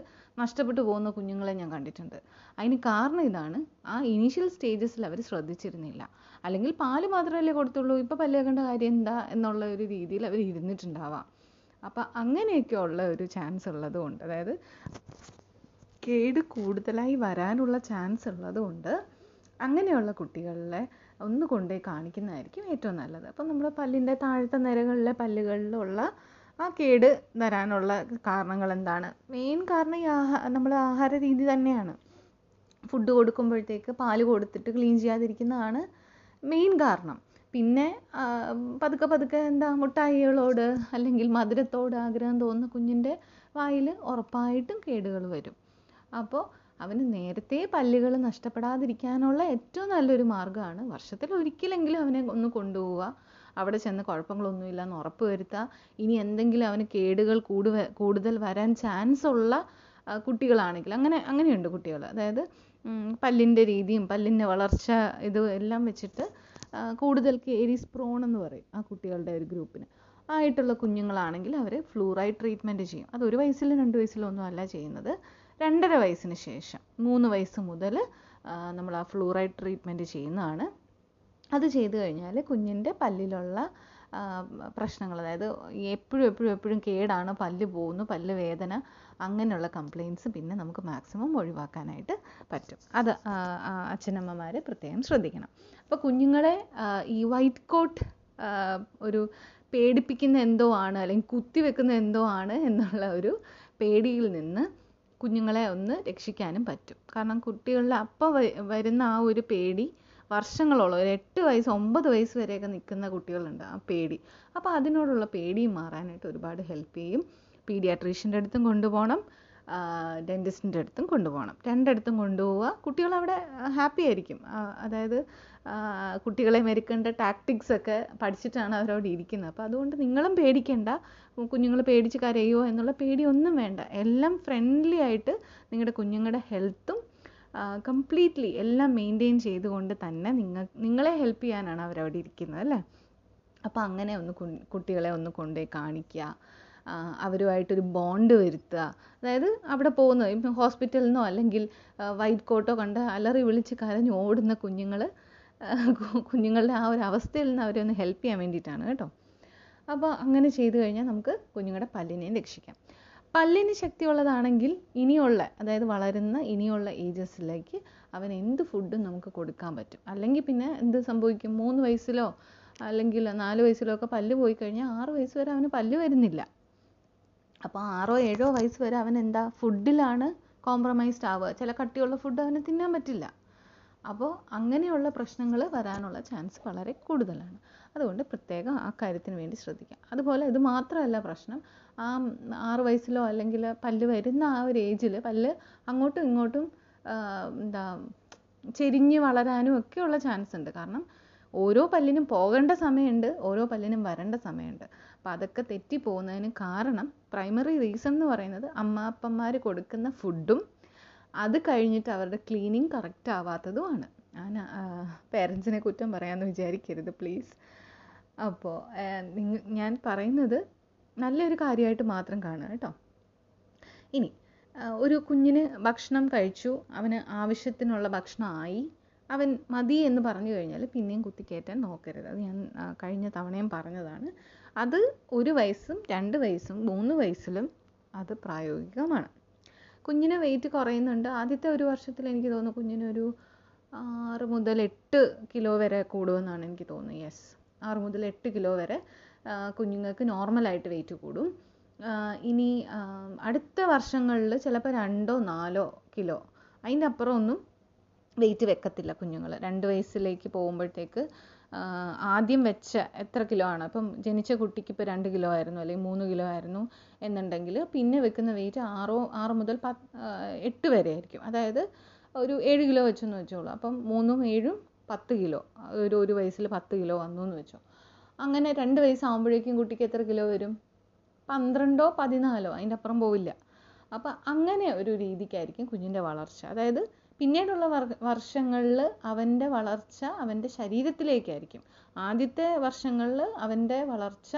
S1: നഷ്ടപ്പെട്ടു പോകുന്ന കുഞ്ഞുങ്ങളെ ഞാൻ കണ്ടിട്ടുണ്ട്. അതിന് കാരണം ഇതാണ് ആ ഇനീഷ്യൽ സ്റ്റേജസിൽ അവർ ശ്രദ്ധിച്ചിരുന്നില്ല. അല്ലെങ്കിൽ പാൽ മാത്രമല്ലേ കൊടുത്തുള്ളൂ ഇപ്പോൾ പല്ല് കാര്യം എന്താ എന്നുള്ള ഒരു രീതിയിൽ അവർ ഇരുന്നിട്ടുണ്ടാവാം. അപ്പം അങ്ങനെയൊക്കെ ഉള്ള ഒരു ചാൻസ് ഉള്ളതുകൊണ്ട് അതായത് കേട് കൂടുതലായി വരാനുള്ള ചാൻസ് ഉള്ളതുകൊണ്ട് അങ്ങനെയുള്ള കുട്ടികളെ ഒന്ന് കൊണ്ടുപോയി കാണിക്കുന്നതായിരിക്കും ഏറ്റവും നല്ലത്. അപ്പം നമ്മൾ പല്ലിന്റെ താഴത്തെ നിരകളിലെ പല്ലുകളിലുള്ള ആ കേട് വരാനുള്ള കാരണങ്ങൾ എന്താണ്? മെയിൻ കാരണം ഈ ആഹാ നമ്മുടെ ആഹാര രീതി തന്നെയാണ്. ഫുഡ് കൊടുക്കുമ്പോഴത്തേക്ക് പാൽ കൊടുത്തിട്ട് ക്ലീൻ ചെയ്യാതിരിക്കുന്നതാണ് മെയിൻ കാരണം. പിന്നെ പതുക്കെ പതുക്കെ എന്താ മുട്ടായികളോട് അല്ലെങ്കിൽ മധുരത്തോട് ആഗ്രഹം തോന്നുന്ന കുഞ്ഞിന്റെ വായിൽ ഉറപ്പായിട്ടും കേടുകൾ വരും. അപ്പോൾ അവന് നേരത്തെ പല്ലുകൾ നഷ്ടപ്പെടാതിരിക്കാനുള്ള ഏറ്റവും നല്ലൊരു മാർഗമാണ് വർഷത്തിൽ ഒരിക്കലെങ്കിലും അവനെ ഒന്ന് കൊണ്ടുപോവുക. അവിടെ ചെന്ന് കുഴപ്പങ്ങളൊന്നുമില്ല എന്ന് ഉറപ്പ് വരുത്തുക ഇനി എന്തെങ്കിലും അവന് കേടുകൾ കൂടുവ കൂടുതൽ വരാൻ ചാൻസ് ഉള്ള കുട്ടികളാണെങ്കിൽ അങ്ങനെ അങ്ങനെയുണ്ട് കുട്ടികൾ അതായത് പല്ലിന്റെ രീതിയും പല്ലിന്റെ വളർച്ച ഇത് എല്ലാം വെച്ചിട്ട് കൂടുതൽ കേരീസ് പ്രോൺ എന്ന് പറയും ആ കുട്ടികളുടെ ഒരു ഗ്രൂപ്പിന് ആയിട്ടുള്ള കുഞ്ഞുങ്ങളാണെങ്കിൽ അവർ ഫ്ലൂറൈഡ് ട്രീറ്റ്മെന്റ് ചെയ്യും. അത് ഒരു വയസ്സിലും രണ്ട് വയസ്സിലും ഒന്നും അല്ല ചെയ്യുന്നത്. രണ്ടര വയസ്സിന് ശേഷം മൂന്ന് വയസ്സ് മുതൽ നമ്മൾ ആ ഫ്ലൂറൈഡ് ട്രീറ്റ്മെന്റ് ചെയ്യുന്നതാണ്. അത് ചെയ്തു കഴിഞ്ഞാൽ കുഞ്ഞിന്റെ പല്ലിലുള്ള പ്രശ്നങ്ങൾ അതായത് എപ്പോഴും എപ്പോഴും എപ്പോഴും കേടാണ് പല്ല് പോകുന്നു പല്ല് വേദന അങ്ങനെയുള്ള കംപ്ലയിൻസ് പിന്നെ നമുക്ക് മാക്സിമം ഒഴിവാക്കാനായിട്ട് പറ്റും. അത് അച്ഛനമ്മമാർ പ്രത്യേകം ശ്രദ്ധിക്കണം. അപ്പോൾ കുഞ്ഞുങ്ങളെ ഈ വൈറ്റ് കോട്ട് ഒരു പേടിപ്പിക്കുന്ന എന്തോ ആണ് അല്ലെങ്കിൽ കുത്തിവെക്കുന്ന എന്തോ ആണ് എന്നുള്ള ഒരു പേടിയിൽ നിന്ന് കുഞ്ഞുങ്ങളെ ഒന്ന് രക്ഷിക്കാനും പറ്റും. കാരണം കുട്ടികളിൽ അപ്പം വരുന്ന ആ ഒരു പേടി വർഷങ്ങളോളം ഒരു എട്ട് വയസ്സ് ഒമ്പത് വയസ്സ് വരെയൊക്കെ നിൽക്കുന്ന കുട്ടികളുണ്ട് ആ പേടി. അപ്പോൾ അതിനോടുള്ള പേടിയും മാറാനായിട്ട് ഒരുപാട് ഹെൽപ്പ് ചെയ്യും. പീഡിയാട്രീഷ്യന്റെ അടുത്തും കൊണ്ടുപോകണം. ഡെന്റിസ്റ്റിന്റെ അടുത്തും കൊണ്ടുപോകണം. രണ്ടിടത്തും കൊണ്ടുപോവുക. കുട്ടികൾ അവിടെ ഹാപ്പി ആയിരിക്കും. അതായത് കുട്ടികളെ മെരുക്കേണ്ട ടാക്ടിക്സ് ഒക്കെ പഠിച്ചിട്ടാണ് അവരവിടെ ഇരിക്കുന്നത്. അപ്പോൾ അതുകൊണ്ട് നിങ്ങളും പേടിക്കേണ്ട. കുഞ്ഞുങ്ങൾ പേടിച്ച് കരയോ എന്നുള്ള പേടിയൊന്നും വേണ്ട. എല്ലാം ഫ്രണ്ട്ലി ആയിട്ട് നിങ്ങളുടെ കുഞ്ഞുങ്ങളുടെ ഹെൽത്തും കംപ്ലീറ്റ്ലി എല്ലാം മെയിന്റെയിൻ ചെയ്തുകൊണ്ട് തന്നെ നിങ്ങൾ നിങ്ങളെ ഹെൽപ്പ് ചെയ്യാനാണ് അവരവിടെ ഇരിക്കുന്നത് അല്ലേ? അപ്പോൾ അങ്ങനെ ഒന്ന് കുട്ടികളെ ഒന്ന് കൊണ്ടുപോയി കാണിക്കുക. അവരുമായിട്ടൊരു ബോണ്ട് വരുത്തുക. അതായത് അവിടെ പോകുന്ന. ഇപ്പം ഹോസ്പിറ്റലിൽ നിന്നോ അല്ലെങ്കിൽ വൈറ്റ് കോട്ടോ കണ്ട് അലറി വിളിച്ച് കരഞ്ഞ് ഓടുന്ന കുഞ്ഞുങ്ങൾ കുഞ്ഞുങ്ങളുടെ ആ ഒരു അവസ്ഥയിൽ നിന്ന് അവരെ ഒന്ന് ഹെൽപ്പ് ചെയ്യാൻ വേണ്ടിയിട്ടാണ് കേട്ടോ. അപ്പോൾ അങ്ങനെ ചെയ്തു കഴിഞ്ഞാൽ നമുക്ക് കുഞ്ഞുങ്ങളുടെ പല്ലിനെയും രക്ഷിക്കാം. പല്ലിന് ശക്തിയുള്ളതാണെങ്കിൽ ഇനിയുള്ള അതായത് വളരുന്ന ഇനിയുള്ള ഏജസിലേക്ക് അവൻ എന്ത് ഫുഡും നമുക്ക് കൊടുക്കാൻ പറ്റും. അല്ലെങ്കിൽ പിന്നെ എന്ത് സംഭവിക്കും? മൂന്ന് വയസ്സിലോ അല്ലെങ്കിൽ നാല് വയസ്സിലോ ഒക്കെ പല്ല് പോയി കഴിഞ്ഞാൽ ആറ് വയസ്സ് വരെ അവന് പല്ല് വരുന്നില്ല. അപ്പോൾ ആറോ ഏഴോ വയസ്സ് വരെ അവൻ എന്താ ഫുഡിലാണ് കോംപ്രമൈസ്ഡ് ആവുക. ചില കട്ടിയുള്ള ഫുഡ് അവന് തിന്നാൻ പറ്റില്ല. അപ്പോൾ അങ്ങനെയുള്ള പ്രശ്നങ്ങൾ വരാനുള്ള ചാൻസ് വളരെ കൂടുതലാണ്. അതുകൊണ്ട് പ്രത്യേകം ആ കാര്യത്തിന് വേണ്ടി ശ്രദ്ധിക്കാം. അതുപോലെ ഇത് മാത്രമല്ല പ്രശ്നം. ആ ആറ് വയസ്സിലോ അല്ലെങ്കിൽ പല്ല് വരുന്ന ആ ഒരു ഏജിൽ പല്ല് അങ്ങോട്ടും ഇങ്ങോട്ടും എന്താ ചെരിഞ്ഞ് വളരാനും ഒക്കെയുള്ള ചാൻസ് ഉണ്ട്. കാരണം ഓരോ പല്ലിനും പോകേണ്ട സമയമുണ്ട് ഓരോ പല്ലിനും വരേണ്ട സമയമുണ്ട്. അപ്പോൾ അതൊക്കെ തെറ്റിപ്പോകുന്നതിന് കാരണം പ്രൈമറി റീസൺ എന്ന് പറയുന്നത് അമ്മാപ്പന്മാർ കൊടുക്കുന്ന ഫുഡും അത് കഴിഞ്ഞിട്ട് അവരുടെ ക്ലീനിങ് കറക്റ്റ് ആവാത്തതുമാണ് ഞാൻ പേരൻസിനെ കുറ്റം പറയാമെന്ന് വിചാരിക്കരുത് പ്ലീസ് അപ്പോൾ ഞാൻ പറയുന്നത് നല്ലൊരു കാര്യമായിട്ട് മാത്രം കാണുക കേട്ടോ. ഇനി ഒരു കുഞ്ഞിന് ഭക്ഷണം കഴിച്ചു അവന് ആവശ്യത്തിനുള്ള ഭക്ഷണമായി അവൻ മതി എന്ന് പറഞ്ഞു കഴിഞ്ഞാൽ പിന്നെയും കുത്തിക്കയറ്റാൻ നോക്കരുത്. അത് ഞാൻ കഴിഞ്ഞ തവണയും പറഞ്ഞതാണ്. അത് ഒരു വയസ്സും രണ്ട് വയസ്സും മൂന്ന് വയസ്സിലും അത് പ്രായോഗികമാണ്. കുഞ്ഞിന് വെയിറ്റ് കുറയുന്നുണ്ട്. ആദ്യത്തെ ഒരു വർഷത്തിൽ എനിക്ക് തോന്നുന്നു കുഞ്ഞിനൊരു ആറ് മുതൽ എട്ട് കിലോ വരെ കൂടുമെന്നാണ് എനിക്ക് തോന്നുന്നത്. യെസ് ആറ് മുതൽ എട്ട് കിലോ വരെ കുഞ്ഞുങ്ങൾക്ക് നോർമലായിട്ട് വെയിറ്റ് കൂടും. ഇനി അടുത്ത വർഷങ്ങളിൽ ചിലപ്പോൾ രണ്ടോ നാലോ കിലോ. അതിന്റെ അപ്പുറം ഒന്നും വെയിറ്റ് വെക്കത്തില്ല കുഞ്ഞുങ്ങൾ രണ്ട് വയസ്സിലേക്ക് പോകുമ്പോഴത്തേക്ക് ആദ്യം വെച്ച എത്ര കിലോ ആണ്? അപ്പം ജനിച്ച കുട്ടിക്ക് ഇപ്പോൾ രണ്ട് കിലോ ആയിരുന്നു അല്ലെങ്കിൽ മൂന്ന് കിലോ ആയിരുന്നു എന്നുണ്ടെങ്കിൽ പിന്നെ വെക്കുന്ന വെയിറ്റ് ആറോ ആറ് മുതൽ പത്ത് എട്ട് വരെ ആയിരിക്കും. അതായത് ഒരു ഏഴ് കിലോ വെച്ചെന്ന് വെച്ചോളൂ. അപ്പം മൂന്നും ഏഴും പത്ത് കിലോ ഒരു ഒരു വയസ്സിൽ പത്ത് കിലോ വന്നു എന്ന് വെച്ചോ. അങ്ങനെ രണ്ട് വയസ്സാകുമ്പോഴേക്കും കുട്ടിക്ക് എത്ര കിലോ വരും? പന്ത്രണ്ടോ പതിനാലോ അതിന്റെ അപ്പുറം പോവില്ല. അപ്പം അങ്ങനെ ഒരു രീതിക്കായിരിക്കും കുഞ്ഞിന്റെ വളർച്ച. അതായത് പിന്നീടുള്ള വർഷങ്ങളിൽ അവന്റെ വളർച്ച അവന്റെ ശരീരത്തിലേക്കായിരിക്കും. ആദ്യത്തെ വർഷങ്ങളിൽ അവന്റെ വളർച്ച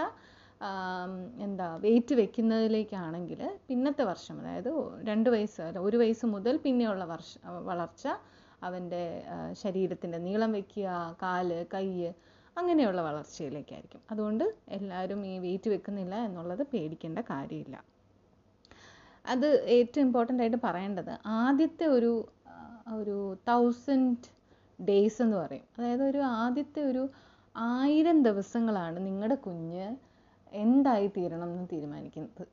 S1: എന്താ വെയിറ്റ് വെക്കുന്നതിലേക്കാണെങ്കിൽ പിന്നത്തെ വർഷം അതായത് രണ്ട് വയസ്സ് അല്ല ഒരു വയസ്സ് മുതൽ പിന്നെയുള്ള വർഷ വളർച്ച അവന്റെ ശരീരത്തിന്റെ നീളം വെക്കുക കാൽ കൈ അങ്ങനെയുള്ള വളർച്ചയിലേക്കായിരിക്കും. അതുകൊണ്ട് എല്ലാവരും ഈ വെയിറ്റ് വെക്കുന്നില്ല എന്നുള്ളത് പേടിക്കേണ്ട കാര്യമില്ല. അത് ഏറ്റവും ഇമ്പോർട്ടന്റ് ആയിട്ട് പറയേണ്ടത് ആദ്യത്തെ ഒരു ഒരു തൗസൻഡ് ഡേയ്സ് എന്ന് പറയും. അതായത് ഒരു ആദ്യത്തെ ഒരു ആയിരം ദിവസങ്ങളാണ് നിങ്ങളുടെ കുഞ്ഞ് എന്തായി തീരണം എന്ന് തീരുമാനിക്കുന്നത്.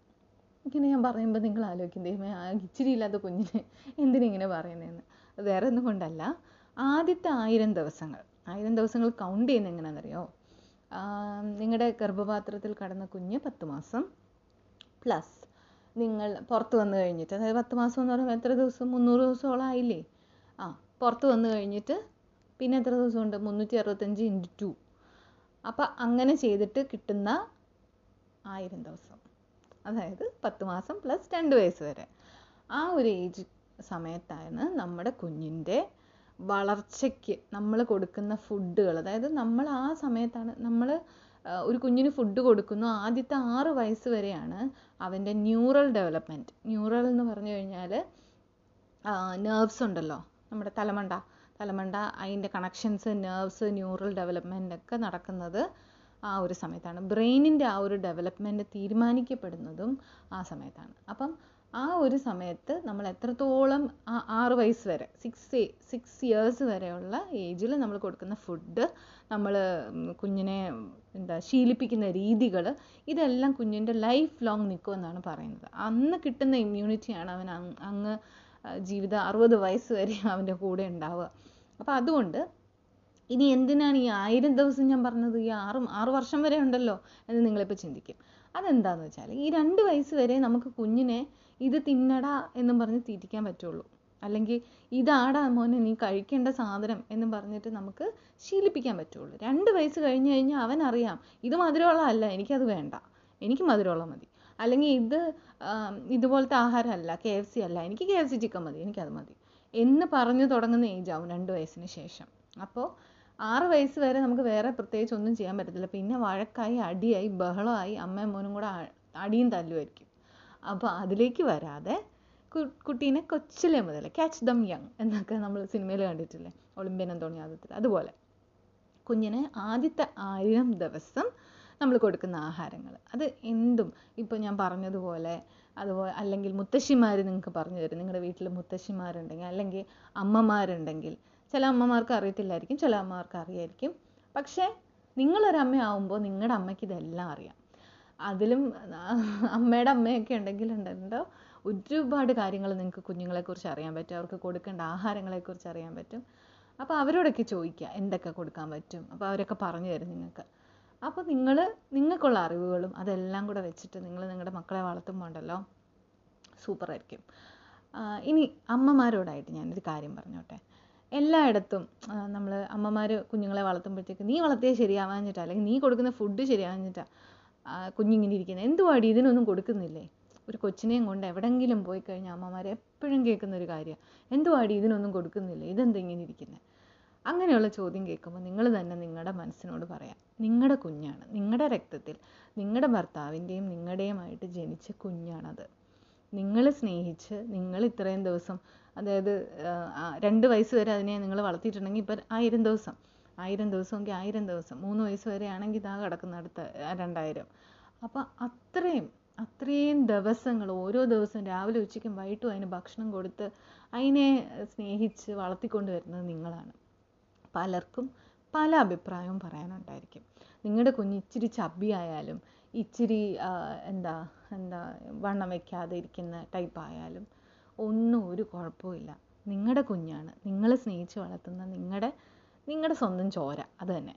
S1: ഇങ്ങനെ ഞാൻ പറയുമ്പോൾ നിങ്ങൾ ആലോചിക്കും ദൈവമേ ആ ഇച്ചിരി ഇല്ലാത്ത കുഞ്ഞിനെ എന്തിനിങ്ങനെ പറയുന്നതെന്ന് വേറെ ഒന്നും കൊണ്ടല്ല. ആദ്യത്തെ ആയിരം ദിവസങ്ങൾ. ആയിരം ദിവസങ്ങൾ കൗണ്ട് ചെയ്യുന്ന എങ്ങനെയാണെന്നറിയോ? നിങ്ങളുടെ ഗർഭപാത്രത്തിൽ കടന്ന കുഞ്ഞ് പത്ത് മാസം. പ്ലസ് നിങ്ങൾ പുറത്ത് വന്നു കഴിഞ്ഞിട്ട് അതായത് പത്ത് മാസം എന്ന് പറയുമ്പോൾ എത്ര ദിവസം? മുന്നൂറ് ദിവസമോളം ആയില്ലേ? ആ പുറത്ത് വന്നു കഴിഞ്ഞിട്ട് പിന്നെ എത്ര ദിവസമുണ്ട്? മുന്നൂറ്റി അറുപത്തഞ്ച് ഇന്റു ടു. അപ്പം അങ്ങനെ ചെയ്തിട്ട് കിട്ടുന്ന ആയിരം ദിവസം. അതായത് പത്ത് മാസം പ്ലസ് രണ്ട് വയസ്സ് വരെ. ആ ഒരു ഏജ് സമയത്താണ് നമ്മുടെ കുഞ്ഞിന്റെ വളർച്ചയ്ക്ക് നമ്മൾ കൊടുക്കുന്ന ഫുഡുകൾ. അതായത് നമ്മൾ ആ സമയത്താണ് നമ്മൾ ഒരു കുഞ്ഞിന് ഫുഡ് കൊടുക്കുന്നു. ആദ്യത്തെ ആറ് വയസ്സ് വരെയാണ് അവന്റെ ന്യൂറൽ ഡെവലപ്മെന്റ്. ന്യൂറൽ എന്ന് പറഞ്ഞു കഴിഞ്ഞാൽ നെർവ്സ് ഉണ്ടല്ലോ. നമ്മുടെ തലമണ്ട. തലമണ്ട അതിന്റെ കണക്ഷൻസ് നെർവ്സ് ന്യൂറൽ ഡെവലപ്മെന്റ് ഒക്കെ നടക്കുന്നത് ആ ഒരു സമയത്താണ്. ബ്രെയിനിന്റെ ആ ഒരു ഡെവലപ്മെന്റ് തീരുമാനിക്കപ്പെടുന്നതും ആ സമയത്താണ്. അപ്പം ആ ഒരു സമയത്ത് നമ്മൾ എത്രത്തോളം ആ ആറ് വയസ്സ് വരെ സിക്സ് സിക്സ് ഇയേഴ്സ് വരെയുള്ള ഏജിൽ നമ്മൾ കൊടുക്കുന്ന ഫുഡ് നമ്മൾ കുഞ്ഞിനെ എന്താ ശീലിപ്പിക്കുന്ന രീതികൾ ഇതെല്ലാം കുഞ്ഞിന്റെ ലൈഫ് ലോങ് നിൽക്കുമെന്നാണ് പറയുന്നത്. അന്ന് കിട്ടുന്ന ഇമ്മ്യൂണിറ്റിയാണ് അവൻ അങ്ങ് ജീവിത അറുപത് വയസ്സ് വരെ അവന്റെ കൂടെ ഉണ്ടാവുക. അപ്പോൾ അതുകൊണ്ട് ഇനി എന്തിനാണ് ഈ ആയിരം ദിവസം ഞാൻ പറഞ്ഞത്? ഈ ആറ് ആറ് വർഷം വരെ ഉണ്ടല്ലോ എന്ന് നിങ്ങളിപ്പോൾ ചിന്തിക്കും. അതെന്താണെന്ന് വെച്ചാൽ ഈ രണ്ട് വയസ്സ് വരെ നമുക്ക് കുഞ്ഞിനെ ഇത് തിന്നടാ എന്നും പറഞ്ഞ് തീറ്റിക്കാൻ പറ്റുള്ളൂ. അല്ലെങ്കിൽ ഇതാടാ മോനെ നീ കഴിക്കേണ്ട സാധനം എന്ന് പറഞ്ഞിട്ട് നമുക്ക് ശീലിപ്പിക്കാൻ പറ്റുള്ളൂ. രണ്ട് വയസ്സ് കഴിഞ്ഞ് കഴിഞ്ഞാൽ അവൻ അറിയാം ഇത് മധുരമുള്ളതല്ല എനിക്കത് വേണ്ട. എനിക്ക് മധുരമുള്ള മതി. അല്ലെങ്കിൽ ഇത് ഇതുപോലത്തെ ആഹാരമല്ല കെ എഫ് സി അല്ല. എനിക്ക് കെ എഫ് സി ചിക്കൻ മതി എനിക്കത് മതി. എന്ന് പറഞ്ഞു തുടങ്ങുന്ന ഏജ് ആവും രണ്ട് വയസ്സിന് ശേഷം. അപ്പോൾ ആറ് വയസ്സ് വരെ നമുക്ക് വേറെ പ്രത്യേകിച്ച് ഒന്നും ചെയ്യാൻ പറ്റത്തില്ല. പിന്നെ വഴക്കായി അടിയായി ബഹളമായി അമ്മയും മോനും കൂടെ അടിയും തല്ലുമായിരിക്കും. അപ്പോൾ അതിലേക്ക് വരാതെ കുട്ടീനെ കൊച്ചിലെ മുതൽ ക്യാച്ച് ദം യങ് എന്നൊക്കെ നമ്മൾ സിനിമയിൽ കണ്ടിട്ടില്ലേ? ഒളിമ്പ്യൻ അന്തോണിയാദത്തിൽ അതുപോലെ കുഞ്ഞിനെ ആദ്യത്തെ ആയിരം ദിവസം നമ്മൾ കൊടുക്കുന്ന ആഹാരങ്ങൾ. അത് എന്തും. ഇപ്പോൾ ഞാൻ പറഞ്ഞതുപോലെ അതുപോലെ അല്ലെങ്കിൽ മുത്തശ്ശിമാർ നിങ്ങൾക്ക് പറഞ്ഞു തരും. നിങ്ങളുടെ വീട്ടിൽ മുത്തശ്ശിമാരുണ്ടെങ്കിൽ അല്ലെങ്കിൽ അമ്മമാരുണ്ടെങ്കിൽ ചില അമ്മമാർക്ക് അറിയത്തില്ലായിരിക്കും ചില അമ്മമാർക്ക് അറിയായിരിക്കും. പക്ഷേ നിങ്ങളൊരമ്മയാവുമ്പോൾ നിങ്ങളുടെ അമ്മയ്ക്ക് ഇതെല്ലാം അറിയാം. അതിലും അമ്മയുടെ അമ്മയൊക്കെ ഉണ്ടെങ്കിൽ ഉണ്ടല്ലോ ഒരുപാട് കാര്യങ്ങൾ നിങ്ങൾക്ക് കുഞ്ഞുങ്ങളെക്കുറിച്ച് അറിയാൻ പറ്റും. അവർക്ക് കൊടുക്കേണ്ട ആഹാരങ്ങളെക്കുറിച്ച് അറിയാൻ പറ്റും. അപ്പോൾ അവരോടൊക്കെ ചോദിക്കുക എന്തൊക്കെ കൊടുക്കാൻ പറ്റും? അപ്പോൾ അവരൊക്കെ പറഞ്ഞു തരും നിങ്ങൾക്ക്. അപ്പോൾ നിങ്ങൾ നിങ്ങൾക്കുള്ള അറിവുകളും അതെല്ലാം കൂടെ വെച്ചിട്ട് നിങ്ങൾ നിങ്ങളുടെ മക്കളെ വളർത്തുമ്പോണ്ടല്ലോ? സൂപ്പർ ആയിരിക്കും. ഇനി അമ്മമാരോടായിട്ട് ഞാനൊരു കാര്യം പറഞ്ഞോട്ടെ. എല്ലായിടത്തും നമ്മൾ അമ്മമാർ കുഞ്ഞുങ്ങളെ വളർത്തുമ്പോഴത്തേക്ക് നീ വളർത്തിയാൽ ശരിയാവാഞ്ഞിട്ടാ അല്ലെങ്കിൽ നീ കൊടുക്കുന്ന ഫുഡ് ശരിയാവാഞ്ഞിട്ടാ കുഞ്ഞിങ്ങനെ ഇരിക്കുന്നത് എന്തുവാടി ഇതിനൊന്നും കൊടുക്കുന്നില്ലേ? ഒരു കൊച്ചിനെയും കൊണ്ട് എവിടെങ്കിലും പോയി കഴിഞ്ഞാൽ അമ്മമാർ എപ്പോഴും കേൾക്കുന്ന ഒരു കാര്യമാണ് എന്തുവാടി ഇതിനൊന്നും കൊടുക്കുന്നില്ലേ? ഇതെന്തെങ്ങനെ ഇരിക്കുന്നത് അങ്ങനെയുള്ള ചോദ്യം കേൾക്കുമ്പോൾ നിങ്ങൾ തന്നെ നിങ്ങളുടെ മനസ്സിനോട് പറയാം നിങ്ങളുടെ കുഞ്ഞാണ് നിങ്ങളുടെ രക്തത്തിൽ നിങ്ങളുടെ ഭർത്താവിന്റെയും നിങ്ങളുടെയുമായിട്ട് ജനിച്ച കുഞ്ഞാണത്. നിങ്ങൾ സ്നേഹിച്ച് നിങ്ങൾ ഇത്രയും ദിവസം അതായത് രണ്ട് വയസ്സ് വരെ അതിനെ നിങ്ങൾ വളർത്തിയിട്ടുണ്ടെങ്കിൽ ഇപ്പം ആയിരം ദിവസം ആയിരം ദിവസമെങ്കിൽ ആയിരം ദിവസം മൂന്ന് വയസ്സ് വരെ ആണെങ്കിൽ ഇതാ കിടക്കുന്ന അടുത്ത രണ്ടായിരം. അപ്പം അത്രയും അത്രയും ദിവസങ്ങൾ ഓരോ ദിവസവും രാവിലെ ഉച്ചയ്ക്കും വൈകിട്ടും അതിന് ഭക്ഷണം കൊടുത്ത് അതിനെ സ്നേഹിച്ച് വളർത്തിക്കൊണ്ട് വരുന്നത് നിങ്ങളാണ്. പലർക്കും പല അഭിപ്രായവും പറയാനുണ്ടായിരിക്കും. നിങ്ങളുടെ കുഞ്ഞ് ഇച്ചിരി ചബ്ബിയായാലും ഇച്ചിരി എന്താ എന്താ വണ്ണം വെക്കാതെ ഇരിക്കുന്ന ടൈപ്പ് ആയാലും ഒന്നും ഒരു കുഴപ്പമില്ല നിങ്ങളുടെ കുഞ്ഞാണ്. നിങ്ങൾ സ്നേഹിച്ച് വളർത്തുന്ന നിങ്ങളുടെ നിങ്ങളുടെ സ്വന്തം ചോര. അത് തന്നെ.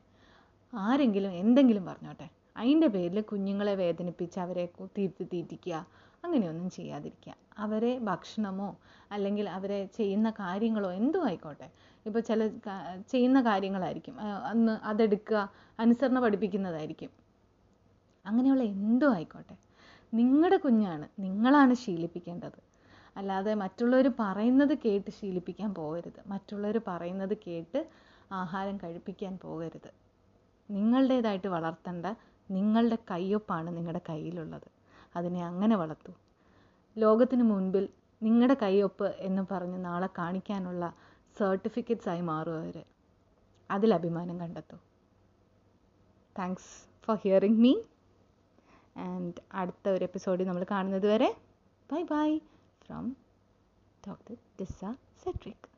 S1: ആരെങ്കിലും എന്തെങ്കിലും പറഞ്ഞോട്ടെ. അതിന്റെ പേരിൽ കുഞ്ഞുങ്ങളെ വേദനിപ്പിച്ച് അവരെ തീറ്റി തീറ്റിക്കുക അങ്ങനെയൊന്നും ചെയ്യാതിരിക്കുക. അവരെ ഭക്ഷണമോ അല്ലെങ്കിൽ അവരെ ചെയ്യുന്ന കാര്യങ്ങളോ എന്തും ആയിക്കോട്ടെ. ഇപ്പോൾ ചില ചെയ്യുന്ന കാര്യങ്ങളായിരിക്കും. അന്ന് അതെടുക്കുക അനുസരണ പഠിപ്പിക്കുന്നതായിരിക്കും. അങ്ങനെയുള്ള എന്തും ആയിക്കോട്ടെ. നിങ്ങളുടെ കുഞ്ഞാണ് നിങ്ങളാണ് ശീലിപ്പിക്കേണ്ടത്. അല്ലാതെ മറ്റുള്ളവർ പറയുന്നത് കേട്ട് ശീലിപ്പിക്കാൻ പോകരുത്. മറ്റുള്ളവർ പറയുന്നത് കേട്ട് ആഹാരം കഴിപ്പിക്കാൻ പോകരുത്. നിങ്ങളുടേതായിട്ട് വളർത്തേണ്ട നിങ്ങളുടെ കയ്യൊപ്പാണ് നിങ്ങളുടെ കയ്യിലുള്ളത്. അതിനെ അങ്ങനെ വളർത്തൂ. ലോകത്തിന് മുൻപിൽ നിങ്ങളുടെ കൈയൊപ്പ് എന്ന് പറഞ്ഞ് നാളെ കാണിക്കാനുള്ള സർട്ടിഫിക്കറ്റ്സായി മാറും അവർ അതിൽ അഭിമാനം കണ്ടെത്തൂ. Thanks for hearing me and അടുത്ത ഒരു എപ്പിസോഡിൽ നമ്മൾ കാണുന്നത് വരെ ബൈ ബൈ ഫ്രം ഡോക്ടർ ഡിസ സെട്രിക്